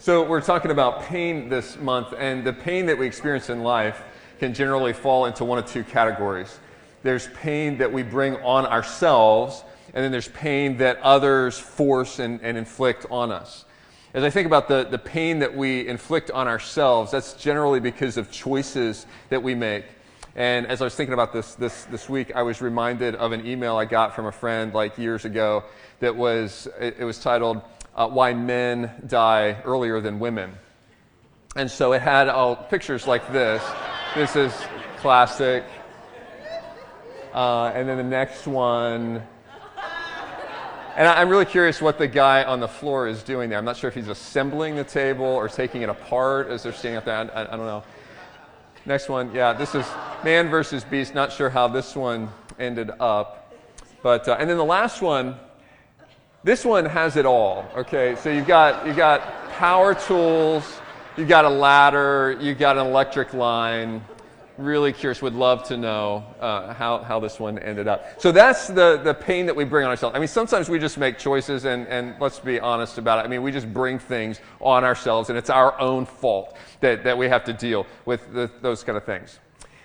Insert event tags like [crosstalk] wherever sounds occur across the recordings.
So, we're talking about pain this month, and the pain that we experience in life can generally fall into one of two categories. There's pain that we bring on ourselves, and then there's pain that others force and, and inflict on us. As I think about the, the pain that we inflict on ourselves, that's generally because of choices that we make. And as I was thinking about this, this this week, I was reminded of an email I got from a friend like years ago that was, it, it was titled, uh, Why Men Die Earlier Than Women. And so it had all pictures like this. This is classic. Uh, and then the next one. And I'm really curious what the guy on the floor is doing there. I'm not sure if he's assembling the table or taking it apart as they're standing up there. I, I, I don't know. Next one, yeah, this is man versus beast. Not sure how this one ended up. But, uh, and then the last one, this one has it all. Okay, so you've got, you've got power tools, you've got a ladder, you've got an electric line, really curious, would love to know uh, how, how this one ended up. So that's the, the pain that we bring on ourselves. I mean, sometimes we just make choices, and, and let's be honest about it. I mean, we just bring things on ourselves, and it's our own fault that, that we have to deal with the, those kind of things.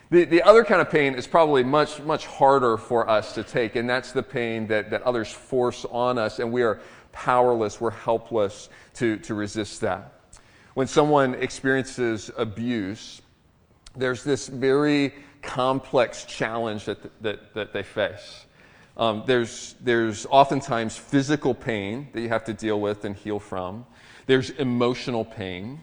The, the other kind of pain is probably much, much harder for us to take, and that's the pain that, that others force on us, and we are powerless, we're helpless to, to resist that. When someone experiences abuse, there's this very complex challenge that, that, that they face. Um, there's, there's oftentimes physical pain that you have to deal with and heal from. There's emotional pain.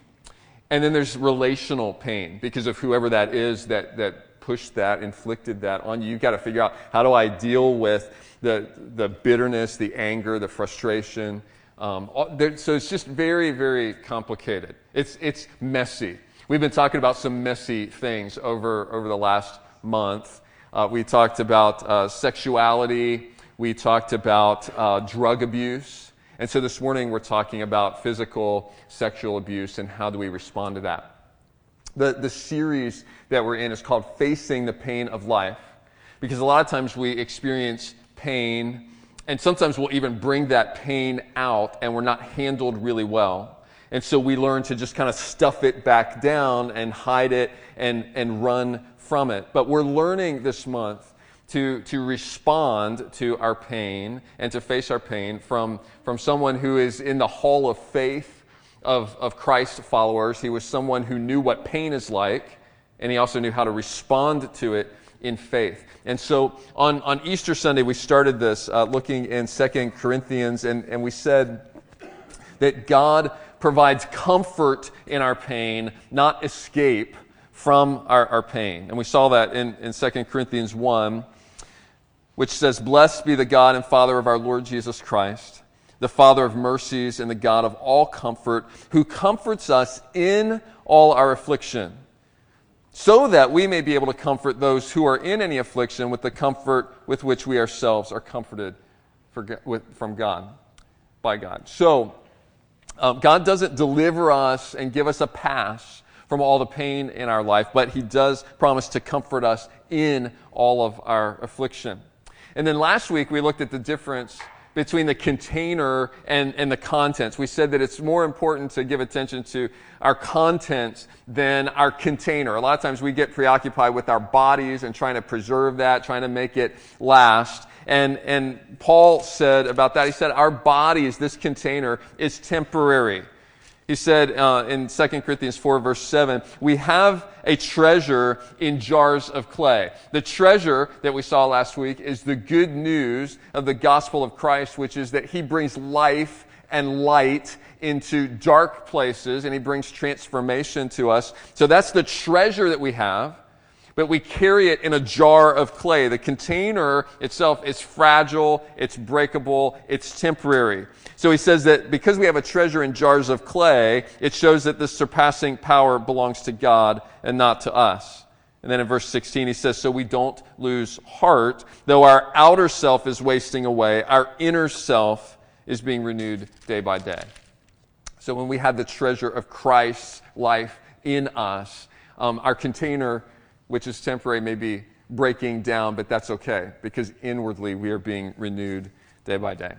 And then there's relational pain because of whoever that is that, that pushed that, inflicted that on you. You've got to figure out how do I deal with the, the bitterness, the anger, the frustration. Um, there, so it's just very, very complicated. It's, it's messy. We've been talking about some messy things over, over the last month. Uh, we talked about uh, sexuality, we talked about uh, drug abuse. And so this morning we're talking about physical sexual abuse and how do we respond to that. The, the series that we're in is called Facing the Pain of Life because a lot of times we experience pain and sometimes we'll even bring that pain out and we're not handled really well. And so we learn to just kind of stuff it back down and hide it and, and run from it. But we're learning this month to, to respond to our pain and to face our pain from, from someone who is in the hall of faith of, of Christ followers. He was someone who knew what pain is like, and he also knew how to respond to it in faith. And so on, on Easter Sunday, we started this uh, looking in Second Corinthians, and, and we said that God provides comfort in our pain, not escape from our, our pain. And we saw that in, in 2 Corinthians 1, which says, Blessed be the God and Father of our Lord Jesus Christ, the Father of mercies and the God of all comfort, who comforts us in all our affliction, so that we may be able to comfort those who are in any affliction with the comfort with which we ourselves are comforted for, with, from God, by God. So, um, God doesn't deliver us and give us a pass from all the pain in our life, but He does promise to comfort us in all of our affliction. And then last week we looked at the difference between the container and, and the contents. We said that it's more important to give attention to our contents than our container. A lot of times we get preoccupied with our bodies and trying to preserve that, trying to make it last. And, and Paul said about that, he said, Our bodies, this container, is temporary. He said uh, in 2 Corinthians 4, verse 7, we have a treasure in jars of clay. The treasure that we saw last week is the good news of the gospel of Christ, which is that he brings life and light into dark places and he brings transformation to us. So that's the treasure that we have but we carry it in a jar of clay. The container itself is fragile, it's breakable, it's temporary. So he says that because we have a treasure in jars of clay, it shows that this surpassing power belongs to God and not to us. And then in verse 16, he says, So we don't lose heart, though our outer self is wasting away, our inner self is being renewed day by day. So when we have the treasure of Christ's life in us, um, our container which is temporary, maybe breaking down, but that's okay because inwardly we are being renewed day by day.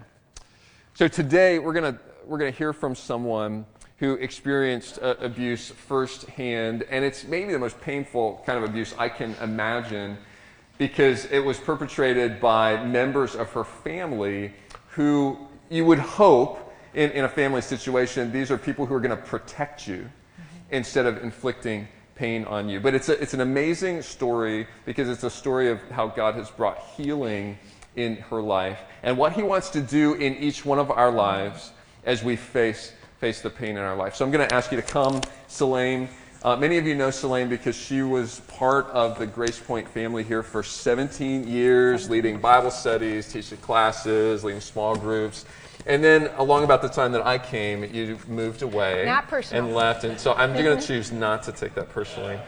So today we're going to we're going to hear from someone who experienced uh, abuse firsthand, and it's maybe the most painful kind of abuse I can imagine because it was perpetrated by members of her family who you would hope in, in a family situation, these are people who are going to protect you mm-hmm. instead of inflicting pain on you. But it's, a, it's an amazing story because it's a story of how God has brought healing in her life and what He wants to do in each one of our lives as we face, face the pain in our life. So I'm going to ask you to come, Selene. Uh, many of you know Selene because she was part of the Grace Point family here for 17 years, leading Bible studies, teaching classes, leading small groups. And then, along about the time that I came, you moved away and left. And so I'm going to choose not to take that personally.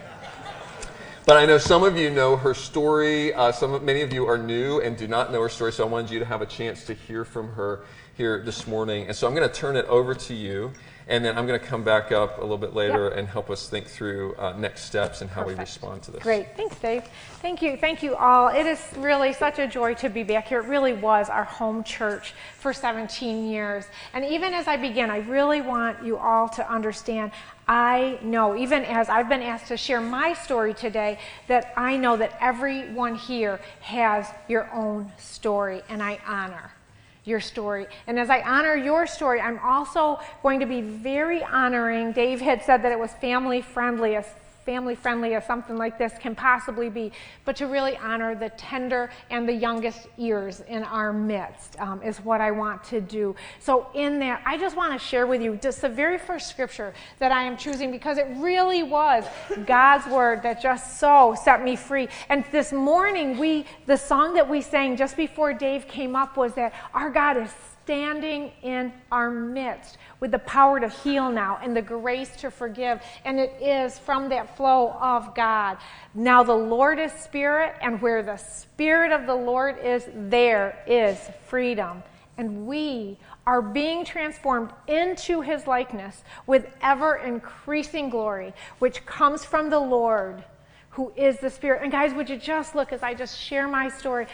But I know some of you know her story. Uh, some, many of you are new and do not know her story. So I wanted you to have a chance to hear from her here this morning. And so I'm going to turn it over to you. And then I'm going to come back up a little bit later and help us think through uh, next steps and how Perfect. we respond to this. Great. Thanks, Dave. Thank you. Thank you all. It is really such a joy to be back here. It really was our home church for 17 years. And even as I begin, I really want you all to understand I know, even as I've been asked to share my story today, that I know that everyone here has your own story, and I honor your story. And as I honor your story, I'm also going to be very honoring. Dave had said that it was family friendly, family friendly as something like this can possibly be, but to really honor the tender and the youngest ears in our midst um, is what I want to do. So, in that, I just want to share with you just the very first scripture that I am choosing because it really was God's word that just so set me free. And this morning, we the song that we sang just before Dave came up was that our God is standing in our midst with the power to heal now and the grace to forgive. And it is from that flow of God. Now the Lord is spirit, and where the spirit of the Lord is, there is freedom. And we are being transformed into his likeness with ever increasing glory, which comes from the Lord who is the Spirit. And guys, would you just look as I just share my story?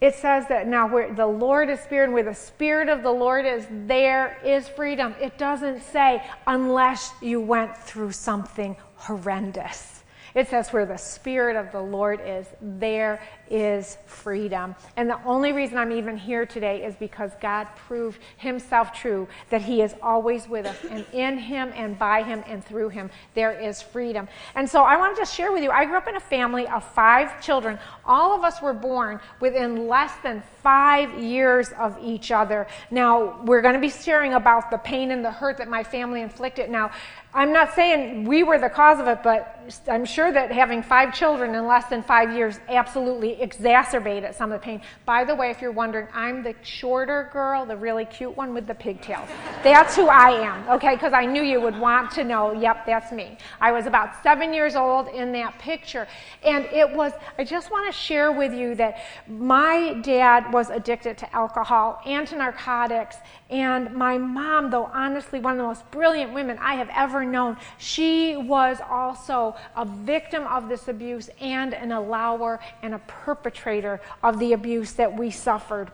It says that now where the Lord is spirit where the spirit of the Lord is, there is freedom. It doesn't say unless you went through something horrendous. It says, where the Spirit of the Lord is, there is freedom. And the only reason I'm even here today is because God proved Himself true, that He is always with us. And in Him and by Him and through Him, there is freedom. And so I want to just share with you I grew up in a family of five children. All of us were born within less than five years of each other. Now, we're going to be sharing about the pain and the hurt that my family inflicted. Now, I'm not saying we were the cause of it, but I'm sure that having five children in less than five years absolutely exacerbated some of the pain. By the way, if you're wondering, I'm the shorter girl, the really cute one with the pigtails. That's who I am, okay? Because I knew you would want to know, yep, that's me. I was about seven years old in that picture. And it was, I just want to share with you that my dad was addicted to alcohol and to narcotics. And my mom, though honestly one of the most brilliant women I have ever known, she was also a victim of this abuse and an allower and a perpetrator of the abuse that we suffered.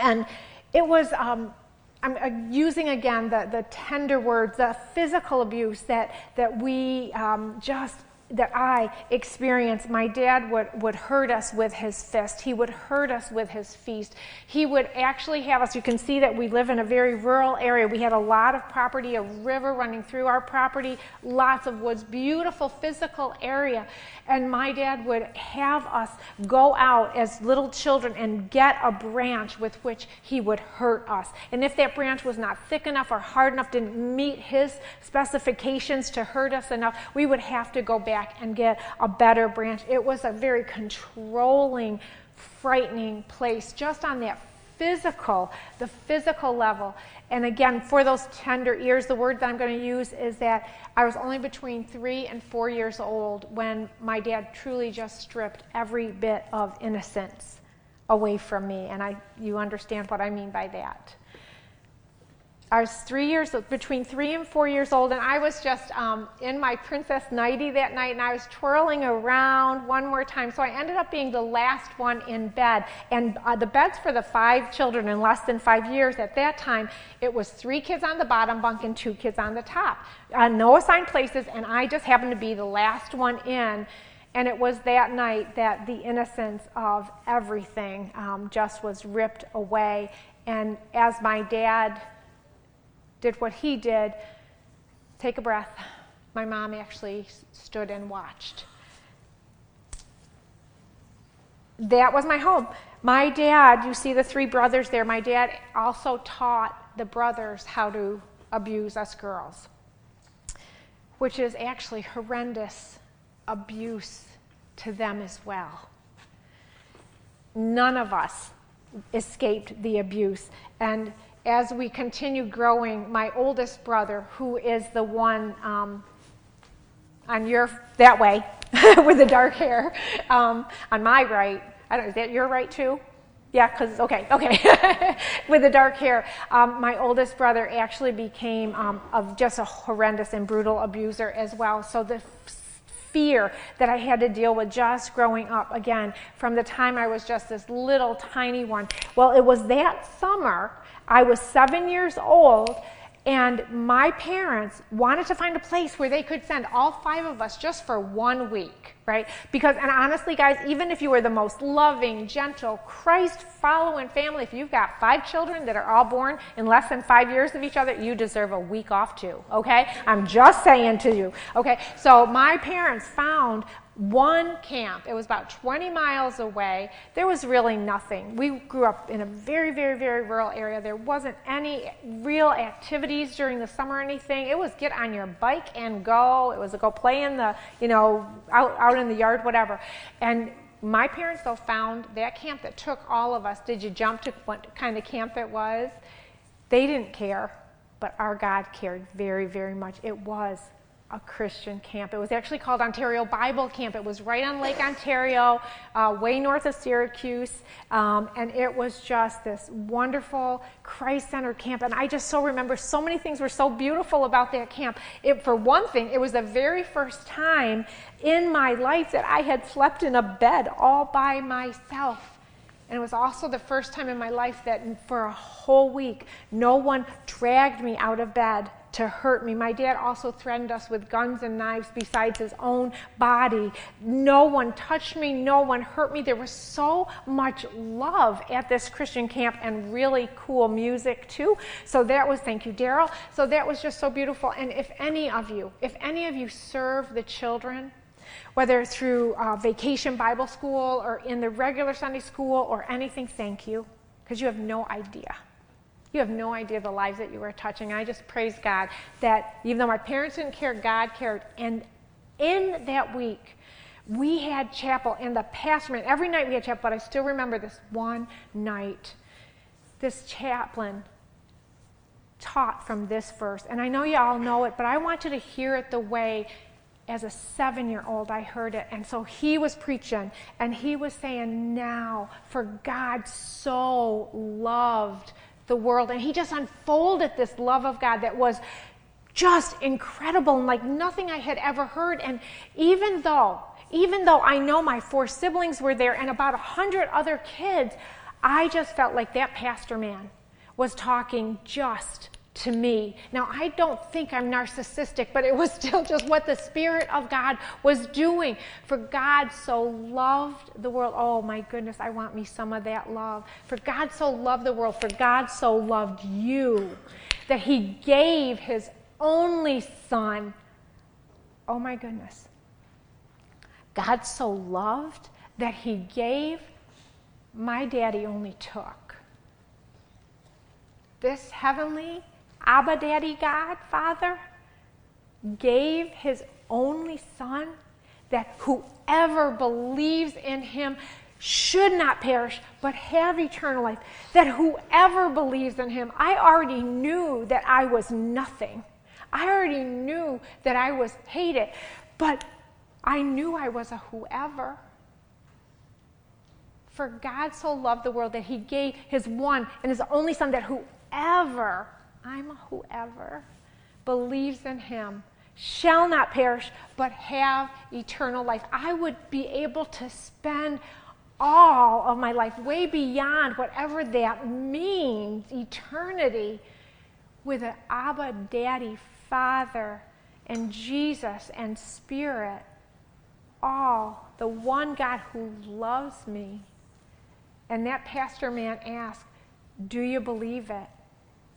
And it was. Um, I'm uh, using again the, the tender words, the physical abuse that, that we um, just that I experienced, my dad would, would hurt us with his fist. He would hurt us with his feast. He would actually have us, you can see that we live in a very rural area. We had a lot of property, a river running through our property, lots of woods, beautiful physical area. And my dad would have us go out as little children and get a branch with which he would hurt us. And if that branch was not thick enough or hard enough, didn't meet his specifications to hurt us enough, we would have to go back and get a better branch. It was a very controlling, frightening place just on that physical, the physical level. And again, for those tender ears, the word that I'm going to use is that I was only between three and four years old when my dad truly just stripped every bit of innocence away from me. And I, you understand what I mean by that. I was three years, between three and four years old, and I was just um, in my princess nightie that night, and I was twirling around one more time. So I ended up being the last one in bed. And uh, the beds for the five children in less than five years at that time, it was three kids on the bottom bunk and two kids on the top. Uh, no assigned places, and I just happened to be the last one in. And it was that night that the innocence of everything um, just was ripped away. And as my dad did what he did, take a breath. My mom actually stood and watched. That was my home. My dad, you see the three brothers there, my dad also taught the brothers how to abuse us girls, which is actually horrendous abuse to them as well. None of us escaped the abuse. And as we continue growing, my oldest brother, who is the one um, on your that way [laughs] with the dark hair, um, on my right, I don't. Is that your right too? Yeah, because okay, okay. [laughs] with the dark hair, um, my oldest brother actually became um, of just a horrendous and brutal abuser as well. So the fear that I had to deal with just growing up again from the time I was just this little tiny one. Well, it was that summer I was seven years old, and my parents wanted to find a place where they could send all five of us just for one week, right? Because, and honestly, guys, even if you were the most loving, gentle, Christ following family, if you've got five children that are all born in less than five years of each other, you deserve a week off too, okay? I'm just saying to you, okay? So my parents found one camp. It was about 20 miles away. There was really nothing. We grew up in a very, very, very rural area. There wasn't any real activities during the summer or anything. It was get on your bike and go. It was go play in the, you know, out, out in the yard, whatever. And my parents, though, found that camp that took all of us. Did you jump to what kind of camp it was? They didn't care, but our God cared very, very much. It was a Christian camp. It was actually called Ontario Bible Camp. It was right on Lake Ontario, uh, way north of Syracuse. Um, and it was just this wonderful Christ centered camp. And I just so remember so many things were so beautiful about that camp. It, for one thing, it was the very first time in my life that I had slept in a bed all by myself. And it was also the first time in my life that for a whole week, no one dragged me out of bed to hurt me. My dad also threatened us with guns and knives besides his own body. No one touched me, no one hurt me. There was so much love at this Christian camp and really cool music too. So that was, thank you, Daryl. So that was just so beautiful. And if any of you, if any of you serve the children, whether through uh, vacation Bible school or in the regular Sunday school or anything, thank you, because you have no idea. You have no idea the lives that you are touching. I just praise God that even though my parents didn't care, God cared. And in that week, we had chapel, and the pastor, man, every night we had chapel, but I still remember this one night. This chaplain taught from this verse. And I know you all know it, but I want you to hear it the way as a seven year old, I heard it. And so he was preaching and he was saying, Now, for God so loved the world. And he just unfolded this love of God that was just incredible and like nothing I had ever heard. And even though, even though I know my four siblings were there and about a hundred other kids, I just felt like that pastor man was talking just to me. Now, I don't think I'm narcissistic, but it was [laughs] still just what the Spirit of God was doing. For God so loved the world. Oh, my goodness, I want me some of that love. For God so loved the world, for God so loved you that He gave His only Son. Oh, my goodness. God so loved that He gave, my daddy only took. This heavenly Abba Daddy God, Father, gave his only Son that whoever believes in him should not perish, but have eternal life. That whoever believes in him, I already knew that I was nothing. I already knew that I was hated, but I knew I was a whoever. For God so loved the world that he gave his one and his only Son that whoever I'm whoever believes in him shall not perish, but have eternal life. I would be able to spend all of my life, way beyond whatever that means, eternity, with an Abba, Daddy, Father, and Jesus and Spirit, all the one God who loves me. And that pastor man asked, Do you believe it?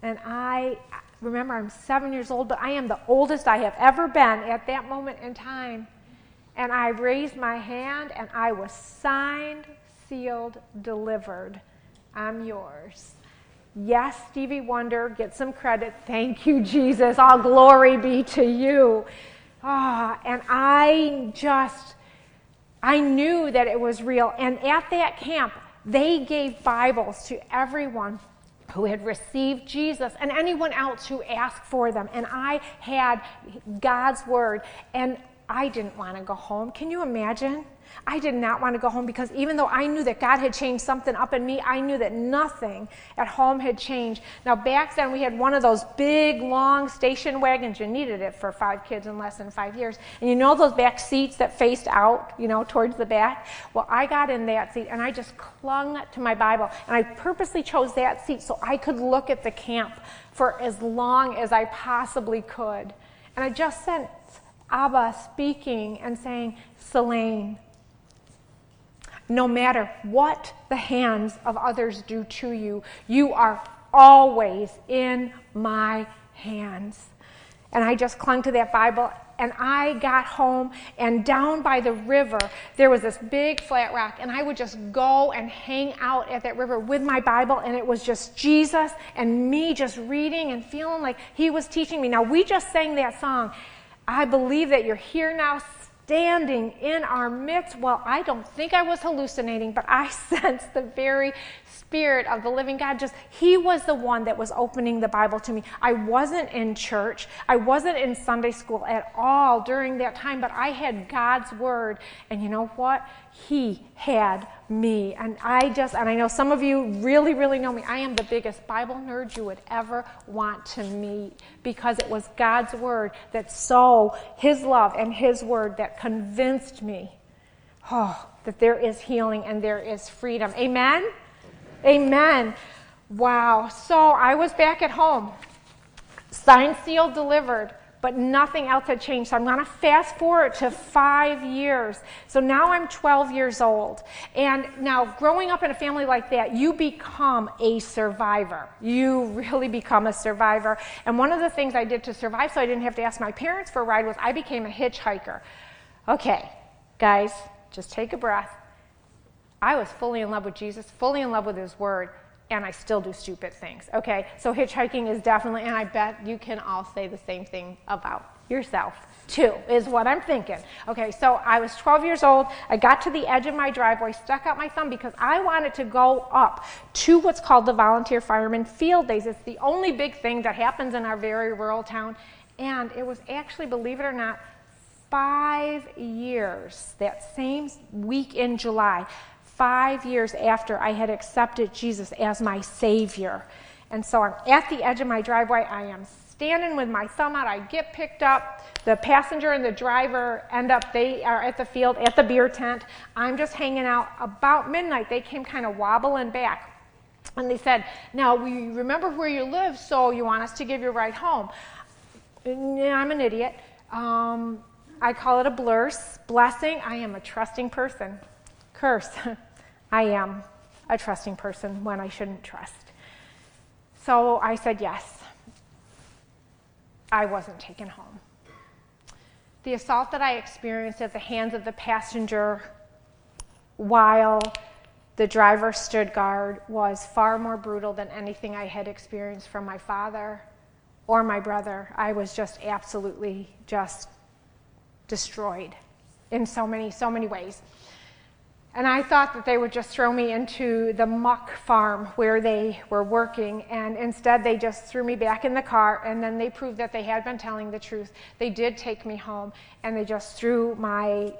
And I remember I'm seven years old, but I am the oldest I have ever been at that moment in time. And I raised my hand and I was signed, sealed, delivered. I'm yours. Yes, Stevie Wonder, get some credit. Thank you, Jesus. All glory be to you. Ah, and I just, I knew that it was real. And at that camp, they gave Bibles to everyone who had received Jesus and anyone else who asked for them. And I had God's word, and I didn't want to go home. Can you imagine? I did not want to go home because even though I knew that God had changed something up in me, I knew that nothing at home had changed. Now, back then, we had one of those big, long station wagons. You needed it for five kids in less than five years. And you know those back seats that faced out, you know, towards the back? Well, I got in that seat and I just clung to my Bible. And I purposely chose that seat so I could look at the camp for as long as I possibly could. And I just sent Abba speaking and saying, Selene, no matter what the hands of others do to you, you are always in my hands. And I just clung to that Bible and I got home and down by the river there was this big flat rock and I would just go and hang out at that river with my Bible and it was just Jesus and me just reading and feeling like he was teaching me. Now we just sang that song. I believe that you're here now standing in our midst. Well, I don't think I was hallucinating, but I [laughs] sensed the very Spirit of the living God. Just, He was the one that was opening the Bible to me. I wasn't in church, I wasn't in Sunday school at all during that time, but I had God's Word. And you know what? He had me. And I just, and I know some of you really, really know me. I am the biggest Bible nerd you would ever want to meet because it was God's Word that so, His love and His Word that convinced me oh, that there is healing and there is freedom. Amen? Amen. Wow. So I was back at home, signed, sealed, delivered but nothing else had changed. So I'm going to fast forward to five years. So now I'm 12 years old. And now, growing up in a family like that, you become a survivor. You really become a survivor. And one of the things I did to survive so I didn't have to ask my parents for a ride was I became a hitchhiker. Okay, guys, just take a breath. I was fully in love with Jesus, fully in love with His Word and I still do stupid things. Okay, so hitchhiking is definitely, and I bet you can all say the same thing about yourself too, is what I'm thinking. Okay, so I was 12 years old. I got to the edge of my driveway, stuck out my thumb because I wanted to go up to what's called the Volunteer Fireman Field Days. It's the only big thing that happens in our very rural town. And it was actually, believe it or not, five years, that same week in July, five years after I had accepted Jesus as my Savior. And so I'm at the edge of my driveway. I am standing with my thumb out. I get picked up. The passenger and the driver end up, they are at the field, at the beer tent. I'm just hanging out. About midnight, they came kind of wobbling back. And they said, Now, we remember where you live, so you want us to give you a ride home. I'm an idiot. Um, I call it a blurse. Blessing, I am a trusting person. Curse. [laughs] I am a trusting person when I shouldn't trust. So I said yes. I wasn't taken home. The assault that I experienced at the hands of the passenger while the driver stood guard was far more brutal than anything I had experienced from my father or my brother. I was just absolutely just destroyed in so many, so many ways. And I thought that they would just throw me into the muck farm where they were working, and instead they just threw me back in the car, and then they proved that they had been telling the truth. They did take me home, and they just threw my,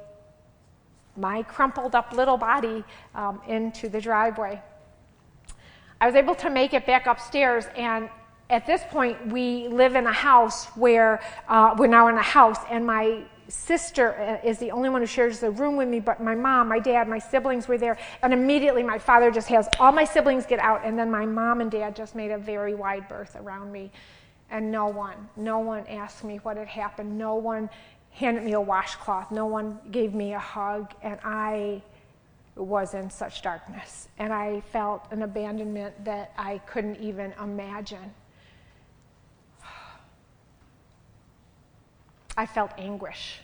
my crumpled up little body um, into the driveway. I was able to make it back upstairs, and at this point, we live in a house where uh, we're now in a house, and my sister uh, is the only one who shares the room with me, but my mom, my dad, my siblings were there. And immediately my father just has all my siblings get out, and then my mom and dad just made a very wide berth around me. And no one, no one asked me what had happened. No one handed me a washcloth. No one gave me a hug. And I was in such darkness. And I felt an abandonment that I couldn't even imagine. I felt anguish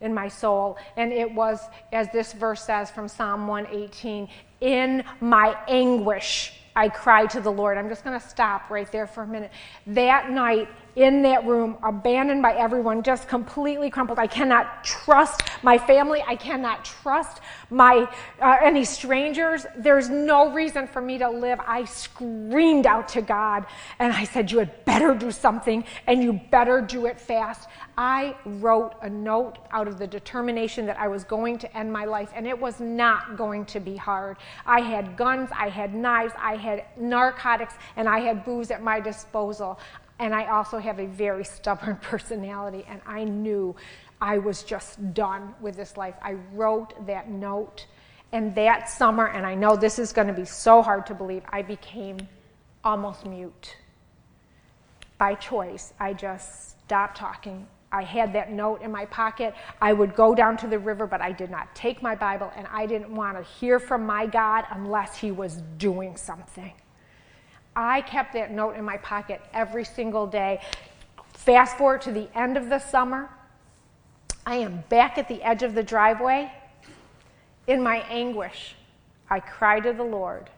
in my soul. And it was, as this verse says from Psalm 118, in my anguish I cried to the Lord. I'm just going to stop right there for a minute. That night, in that room, abandoned by everyone, just completely crumpled. I cannot trust my family. I cannot trust my uh, any strangers. There's no reason for me to live. I screamed out to God and I said, "You had better do something, and you better do it fast." I wrote a note out of the determination that I was going to end my life, and it was not going to be hard. I had guns, I had knives, I had narcotics, and I had booze at my disposal. And I also have a very stubborn [laughs] personality, and I knew I was just done with this life. I wrote that note, and that summer, and I know this is going to be so hard to believe, I became almost mute. By choice, I just stopped talking. I had that note in my pocket. I would go down to the river, but I did not take my Bible, and I didn't want to hear from my God unless He was doing something. I kept that note in my pocket every single day. Fast forward to the end of the summer. I am back at the edge of the driveway. In my anguish, I cried to the Lord,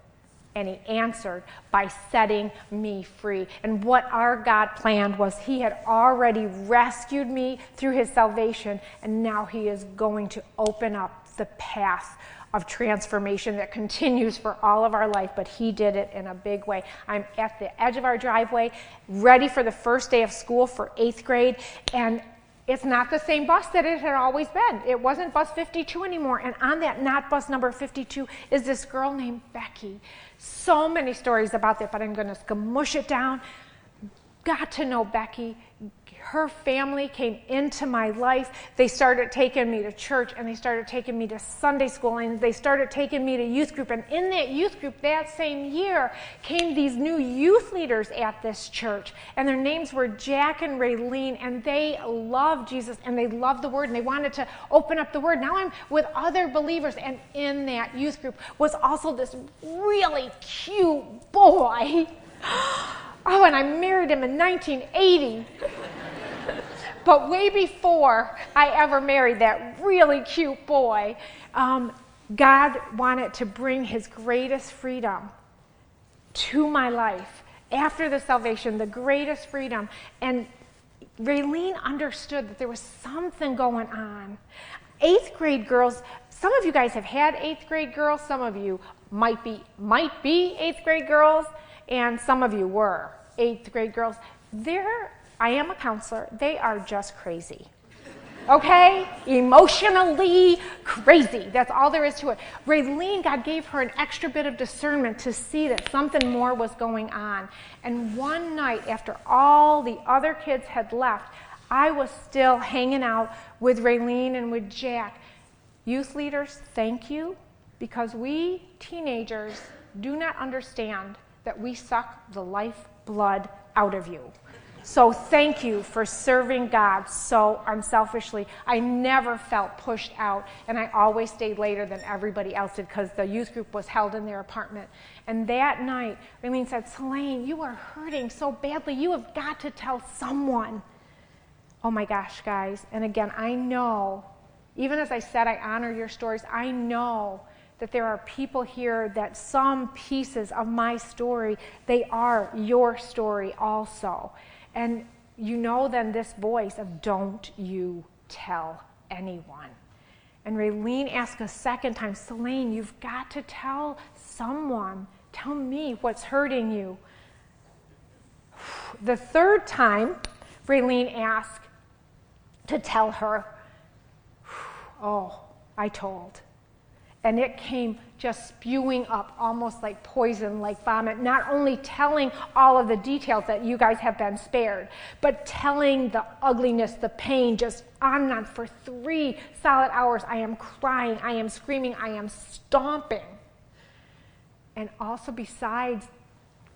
and He answered by setting me free. And what our God planned was He had already rescued me through His salvation, and now He is going to open up the path of transformation that continues for all of our life, but he did it in a big way. I'm at the edge of our driveway, ready for the first day of school for eighth grade, and it's not the same bus that it had always been. It wasn't bus 52 anymore. And on that not bus number 52 is this girl named Becky. So many stories about that, but I'm going to smush it down. Got to know Becky, her family came into my life. They started taking me to church and they started taking me to Sunday school and they started taking me to youth group. And in that youth group that same year came these new youth leaders at this church. And their names were Jack and Raylene. And they loved Jesus and they loved the word and they wanted to open up the word. Now I'm with other believers. And in that youth group was also this really cute boy. [gasps] Oh, and I married him in 1980. But way before I ever married that really cute boy, um, God wanted to bring his greatest freedom to my life after the salvation, the greatest freedom. And Raylene understood that there was something going on. Eighth grade girls, some of you guys have had eighth grade girls, some of you might be might be eighth grade girls, and some of you were eighth grade girls. They're I am a counselor. They are just crazy. Okay? Emotionally crazy. That's all there is to it. Raylene, God gave her an extra bit of discernment to see that something more was going on. And one night, after all the other kids had left, I was still hanging out with Raylene and with Jack. Youth leaders, thank you, because we teenagers do not understand that we suck the life blood out of you. So thank you for serving God so unselfishly. I never felt pushed out, and I always stayed later than everybody else did because the youth group was held in their apartment. And that night, Raylene said, Selene, you are hurting so badly. You have got to tell someone. Oh my gosh, guys. And again, I know, even as I said, I honor your stories, I know that there are people here that some pieces of my story, they are your story also. And you know then this voice of don't you tell anyone. And Raylene asked a second time, Selene, you've got to tell someone. Tell me what's hurting you. [sighs] The third time, Raylene asked to tell her, [sighs] oh, I told. And it came just spewing up almost like poison, like vomit, not only telling all of the details that you guys have been spared, but telling the ugliness, the pain, just on and on for three solid hours. I am crying, I am screaming, I am stomping. And also, besides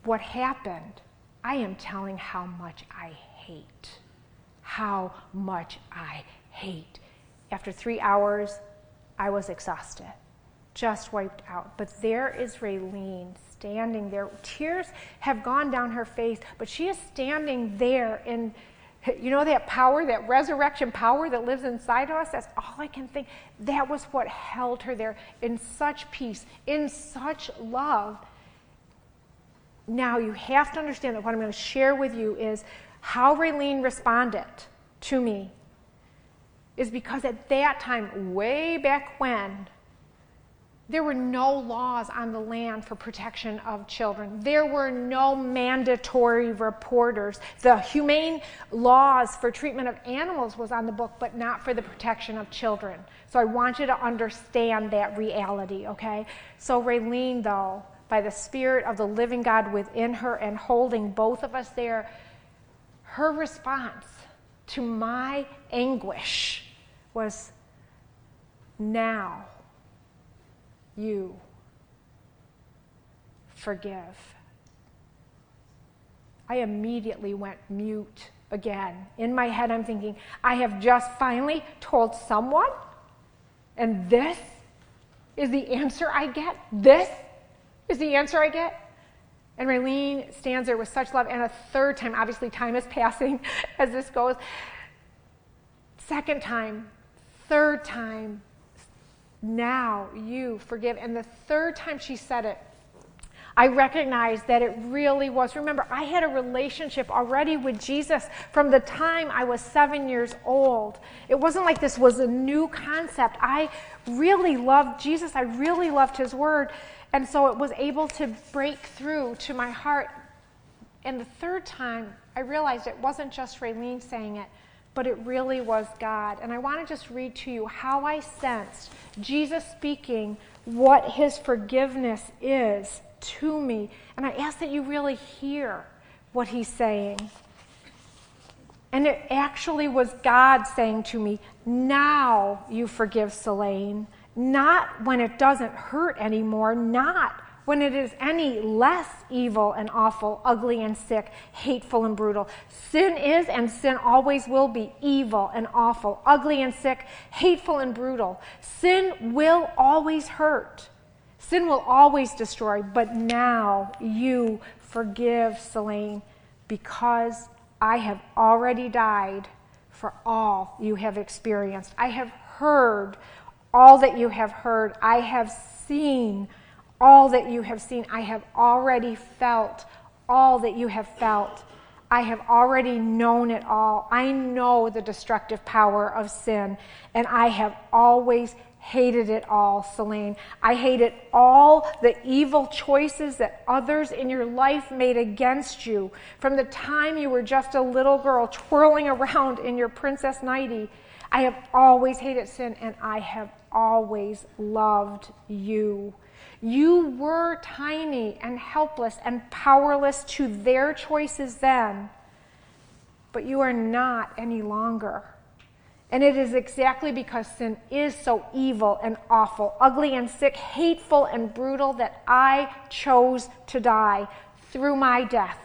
what happened, I am telling how much I hate. How much I hate. After three hours, I was exhausted just wiped out. But there is Raylene standing there. Tears have gone down her face, but she is standing there in, you know, that power, that resurrection power that lives inside of us? That's all I can think. That was what held her there in such peace, in such love. Now, you have to understand that what I'm going to share with you is how Raylene responded to me is because at that time, way back when, there were no laws on the land for protection of children. There were no mandatory reporters. The humane laws for treatment of animals was on the book, but not for the protection of children. So I want you to understand that reality, okay? So Raylene, though, by the Spirit of the living God within her and holding both of us there, her response to my anguish was now you forgive. I immediately went mute again. In my head, I'm thinking, I have just finally told someone, and this is the answer I get? This is the answer I get? And Raylene stands there with such love. And a third time, obviously, time is [laughs] passing as this goes. Second time, third time, now you forgive. And the third time she said it, I recognized that it really was. Remember, I had a relationship already with Jesus from the time I was seven years old. It wasn't like this was a new concept. I really loved Jesus, I really loved his word. And so it was able to break through to my heart. And the third time, I realized it wasn't just Raylene saying it, but it really was God. And I want to just read to you how I sensed Jesus speaking what his forgiveness is to me. And I ask that you really hear what he's saying. And it actually was God saying to me, Now you forgive Selene. Not when it doesn't hurt anymore, not when it is any less evil and awful, ugly and sick, hateful and brutal. Sin is and sin always will be evil and awful, ugly and sick, hateful and brutal. Sin will always hurt. Sin will always destroy, but now you forgive, Selene, because I have already died for all you have experienced. I have heard all that you have heard. I have seen all that you have seen. I have already felt all that you have felt. I have already known it all. I know the destructive power of sin, and I have always hated it all, Selene. I hated all the evil choices that others in your life made against you from the time you were just a little girl twirling around in your princess nightie. I have always hated sin, and I have always loved you. You were tiny and helpless and powerless to their choices then, but you are not any longer. And it is exactly because sin is so evil and awful, ugly and sick, hateful and brutal that I chose to die through my death.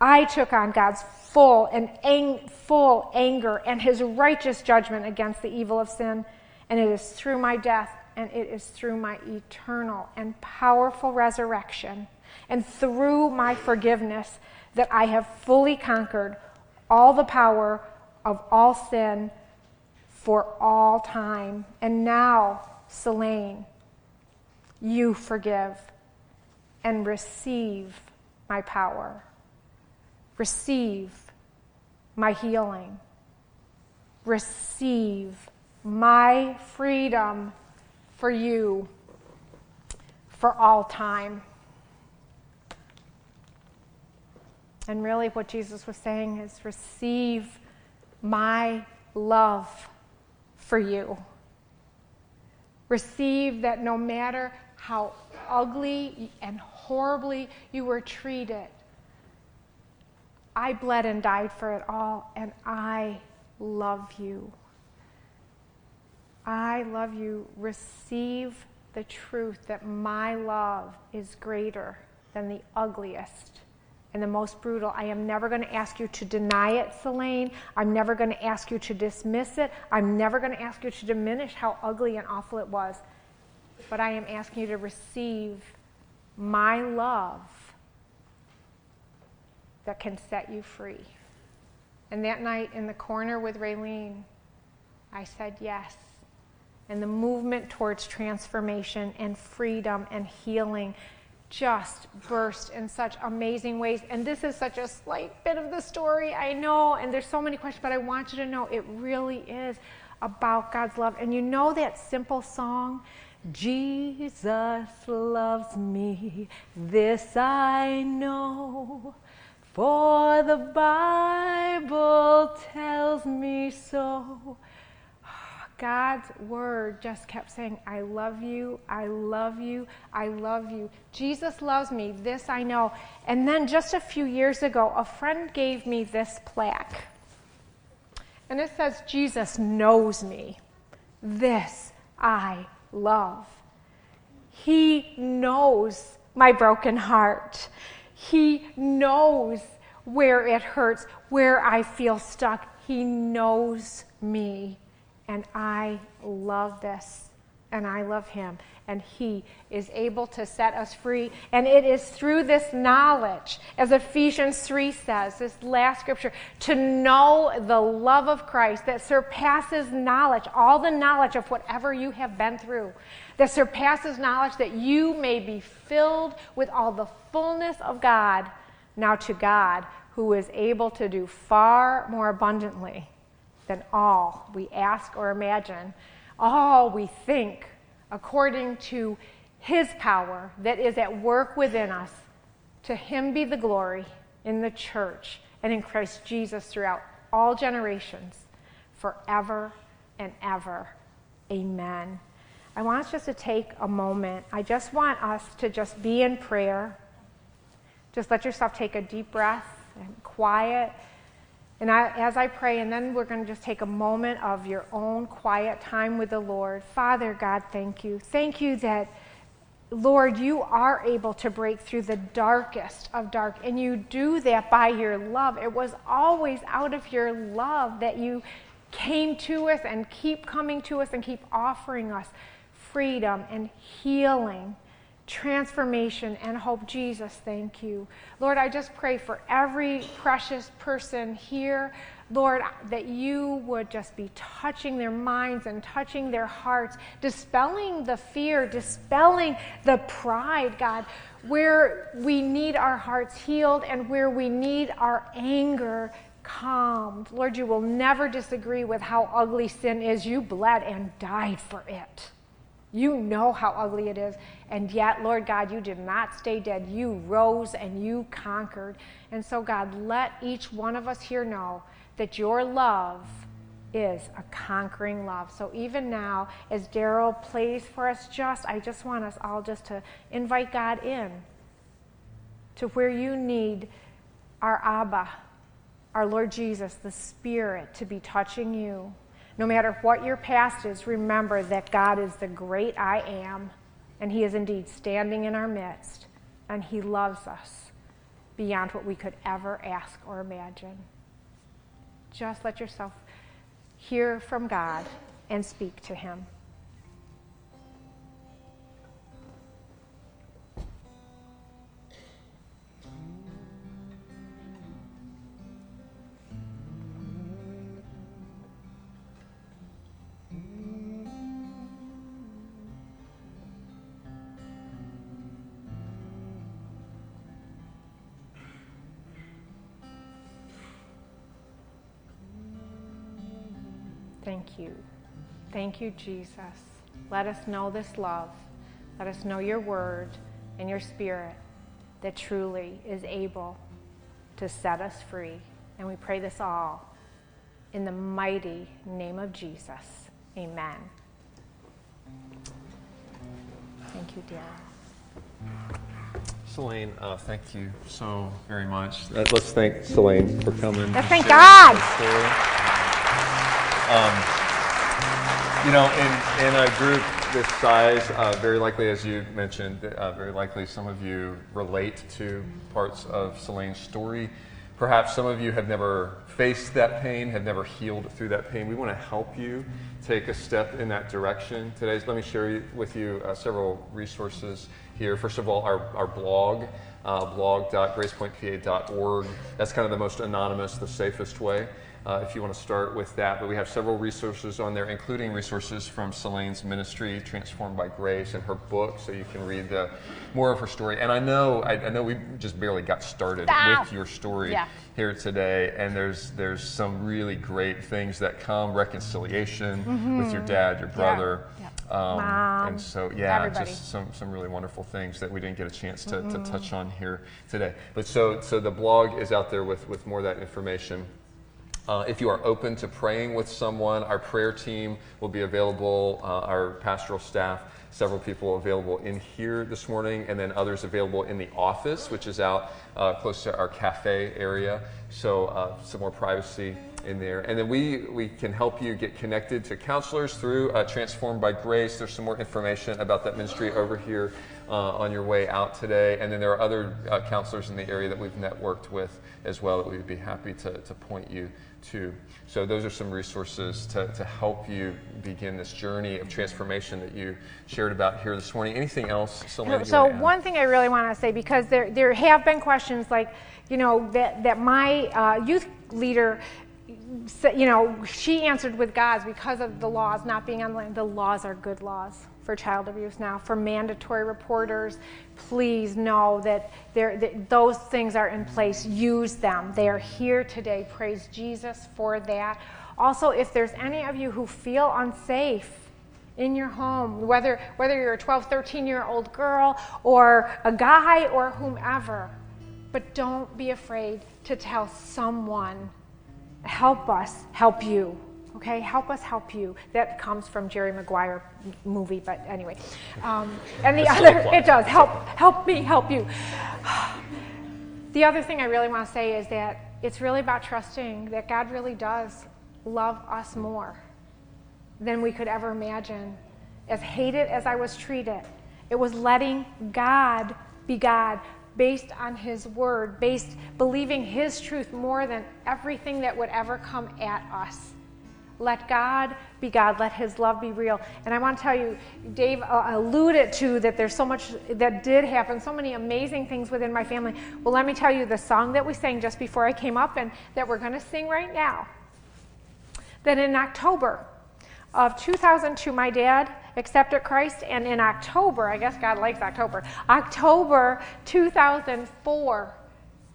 I took on God's full and ang- full anger and his righteous judgment against the evil of sin, and it is through my death and it is through my eternal and powerful resurrection and through my forgiveness that I have fully conquered all the power of all sin for all time. And now, Selene, you forgive and receive my power. Receive my healing. Receive my freedom for you for all time. And really, what Jesus was saying is receive my love for you. Receive that no matter how ugly and horribly you were treated, I bled and died for it all, and I love you. I love you. Receive the truth that my love is greater than the ugliest and the most brutal. I am never going to ask you to deny it, Selene. I'm never going to ask you to dismiss it. I'm never going to ask you to diminish how ugly and awful it was. But I am asking you to receive my love that can set you free. And that night in the corner with Raylene, I said yes. And the movement towards transformation and freedom and healing just burst in such amazing ways. And this is such a slight bit of the story, I know, and there's so many questions, but I want you to know it really is about God's love. And you know that simple song, Jesus loves me, this I know, for the Bible tells me so. God's word just kept saying, I love you, I love you, I love you. Jesus loves me, this I know. And then just a few years ago, a friend gave me this plaque. And it says, Jesus knows me. This I love. He knows my broken heart. He knows where it hurts, where I feel stuck. He knows me. And I love this. And I love him. And he is able to set us free. And it is through this knowledge, as Ephesians 3 says, this last scripture, to know the love of Christ that surpasses knowledge, all the knowledge of whatever you have been through, that surpasses knowledge that you may be filled with all the fullness of God. Now to God, who is able to do far more abundantly than all we ask or imagine, all we think, according to His power that is at work within us. To Him be the glory in the church and in Christ Jesus throughout all generations, forever and ever. Amen. I want us just to take a moment. I just want us to just be in prayer. Just let yourself take a deep breath and quiet. And I, as I pray, and then we're going to just take a moment of your own quiet time with the Lord. Father God, thank you. Thank you that, Lord, you are able to break through the darkest of dark, and you do that by your love. It was always out of your love that you came to us and keep coming to us and keep offering us freedom and healing transformation and hope. Jesus, thank you. Lord, I just pray for every precious person here. Lord, that you would just be touching their minds and touching their hearts, dispelling the fear, dispelling the pride, God, where we need our hearts healed and where we need our anger calmed. Lord, you will never disagree with how ugly sin is. You bled and died for it. You know how ugly it is. And yet, Lord God, you did not stay dead. You rose and you conquered. And so, God, let each one of us here know that your love is a conquering love. So even now, as Daryl plays for us, just I just want us all just to invite God in to where you need our Abba, our Lord Jesus, the Spirit, to be touching you. No matter what your past is, remember that God is the great I am, and He is indeed standing in our midst, and He loves us beyond what we could ever ask or imagine. Just let yourself hear from God and speak to Him. Thank you. Thank you, Jesus. Let us know this love. Let us know your word and your spirit that truly is able to set us free. And we pray this all in the mighty name of Jesus. Amen. Thank you, dear. Selene, uh, thank you so very much. Let's thank Selene for coming. Let's thank sharing God. Um, you know, in, in a group this size, uh, very likely, as you mentioned, uh, very likely some of you relate to parts of Selene's story. Perhaps some of you have never faced that pain, have never healed through that pain. We want to help you take a step in that direction today. Let me share with you uh, several resources here. First of all, our, our blog, uh, blog.gracepointpa.org. That's kind of the most anonymous, the safest way. Uh, if you want to start with that. But we have several resources on there, including resources from Selene's ministry, Transformed by Grace, and her book, so you can read the, more of her story. And I know, I, I know we just barely got started Ah. with your story Yeah. here today, and there's there's some really great things that come, reconciliation with your dad, your brother. Mm-hmm. Yeah. Um, Mom, and so, yeah, everybody. just some, some really wonderful things that we didn't get a chance to, Mm-hmm. to touch on here today. But so, so the blog is out there with, with more of that information. Uh, if you are open to praying with someone, our prayer team will be available, uh, our pastoral staff, several people available in here this morning, and then others available in the office, which is out uh, close to our cafe area. So, uh, some more privacy in there. And then we, we can help you get connected to counselors through uh, Transformed by Grace. There's some more information about that ministry over here uh, on your way out today. And then there are other counselors in the area that we've networked with as well that we'd be happy to, to point you to. So those are some resources to, to help you begin this journey of transformation that you shared about here this morning. Anything else, you So one thing I really want to say because there there have been questions like, you know, that that my uh, youth leader. You know, she answered with God's because of the laws not being online. The laws are good laws for child abuse now. For mandatory reporters, please know that, that those things are in place. Use them. They are here today. Praise Jesus for that. Also, if there's any of you who feel unsafe, in your home, whether, whether you're a 12, 13 year old girl or a guy or whomever. But don't be afraid to tell someone, help us help you. Okay, help us help you. That comes from Jerry Maguire movie, but anyway. Um, and the other, it does help, help me help you. The other thing I really want to say is that it's really about trusting that God really does love us more than we could ever imagine. As hated as I was treated, it was letting God be God based on His Word, based believing His truth more than everything that would ever come at us. Let God be God. Let His love be real. And I want to tell you, Dave uh, alluded to that there's so much that did happen, so many amazing things within my family. Well, let me tell you the song that we sang just before I came up and that we're going to sing right now that in October of 2002, my dad accepted Christ, and in October, I guess God likes October, October 2004,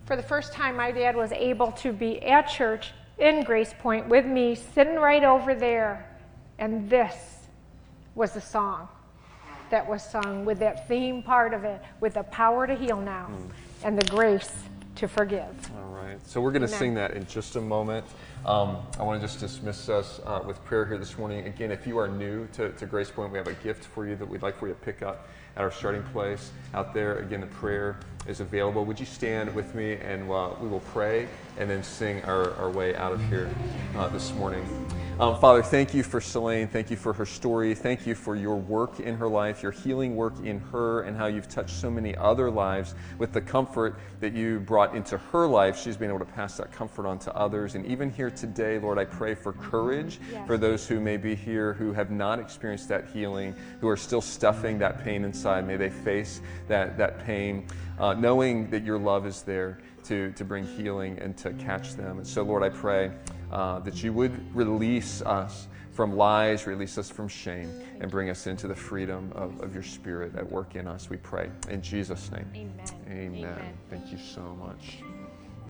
for the first time, my dad was able to be at church in Grace Point with me, sitting right over there, and this was the song that was sung with that theme part of it, with the power to heal now and the grace to forgive. All right. So we're going to sing that in just a moment. Um, I want to just dismiss us uh, with prayer here this morning. Again, if you are new to, to Grace Point, we have a gift for you that we'd like for you to pick up at our starting place out there. Again, the prayer is available. Would you stand with me and uh, we will pray and then sing our, our way out of here uh, this morning. Um, Father, thank you for Selene. Thank you for her story. Thank you for your work in her life, your healing work in her, and how you've touched so many other lives with the comfort that you brought into her life. She's been able to pass that comfort on to others. And even here today, Lord, I pray for courage Yes. for those who may be here who have not experienced that healing, who are still stuffing that pain inside. May they face that, that pain, uh, knowing that your love is there to, to bring healing and to catch them. And so, Lord, I pray uh, that you would release us from lies, release us from shame, and bring us into the freedom of, of your spirit at work in us, we pray. In Jesus' name. Amen. Amen. Amen. Thank you so much.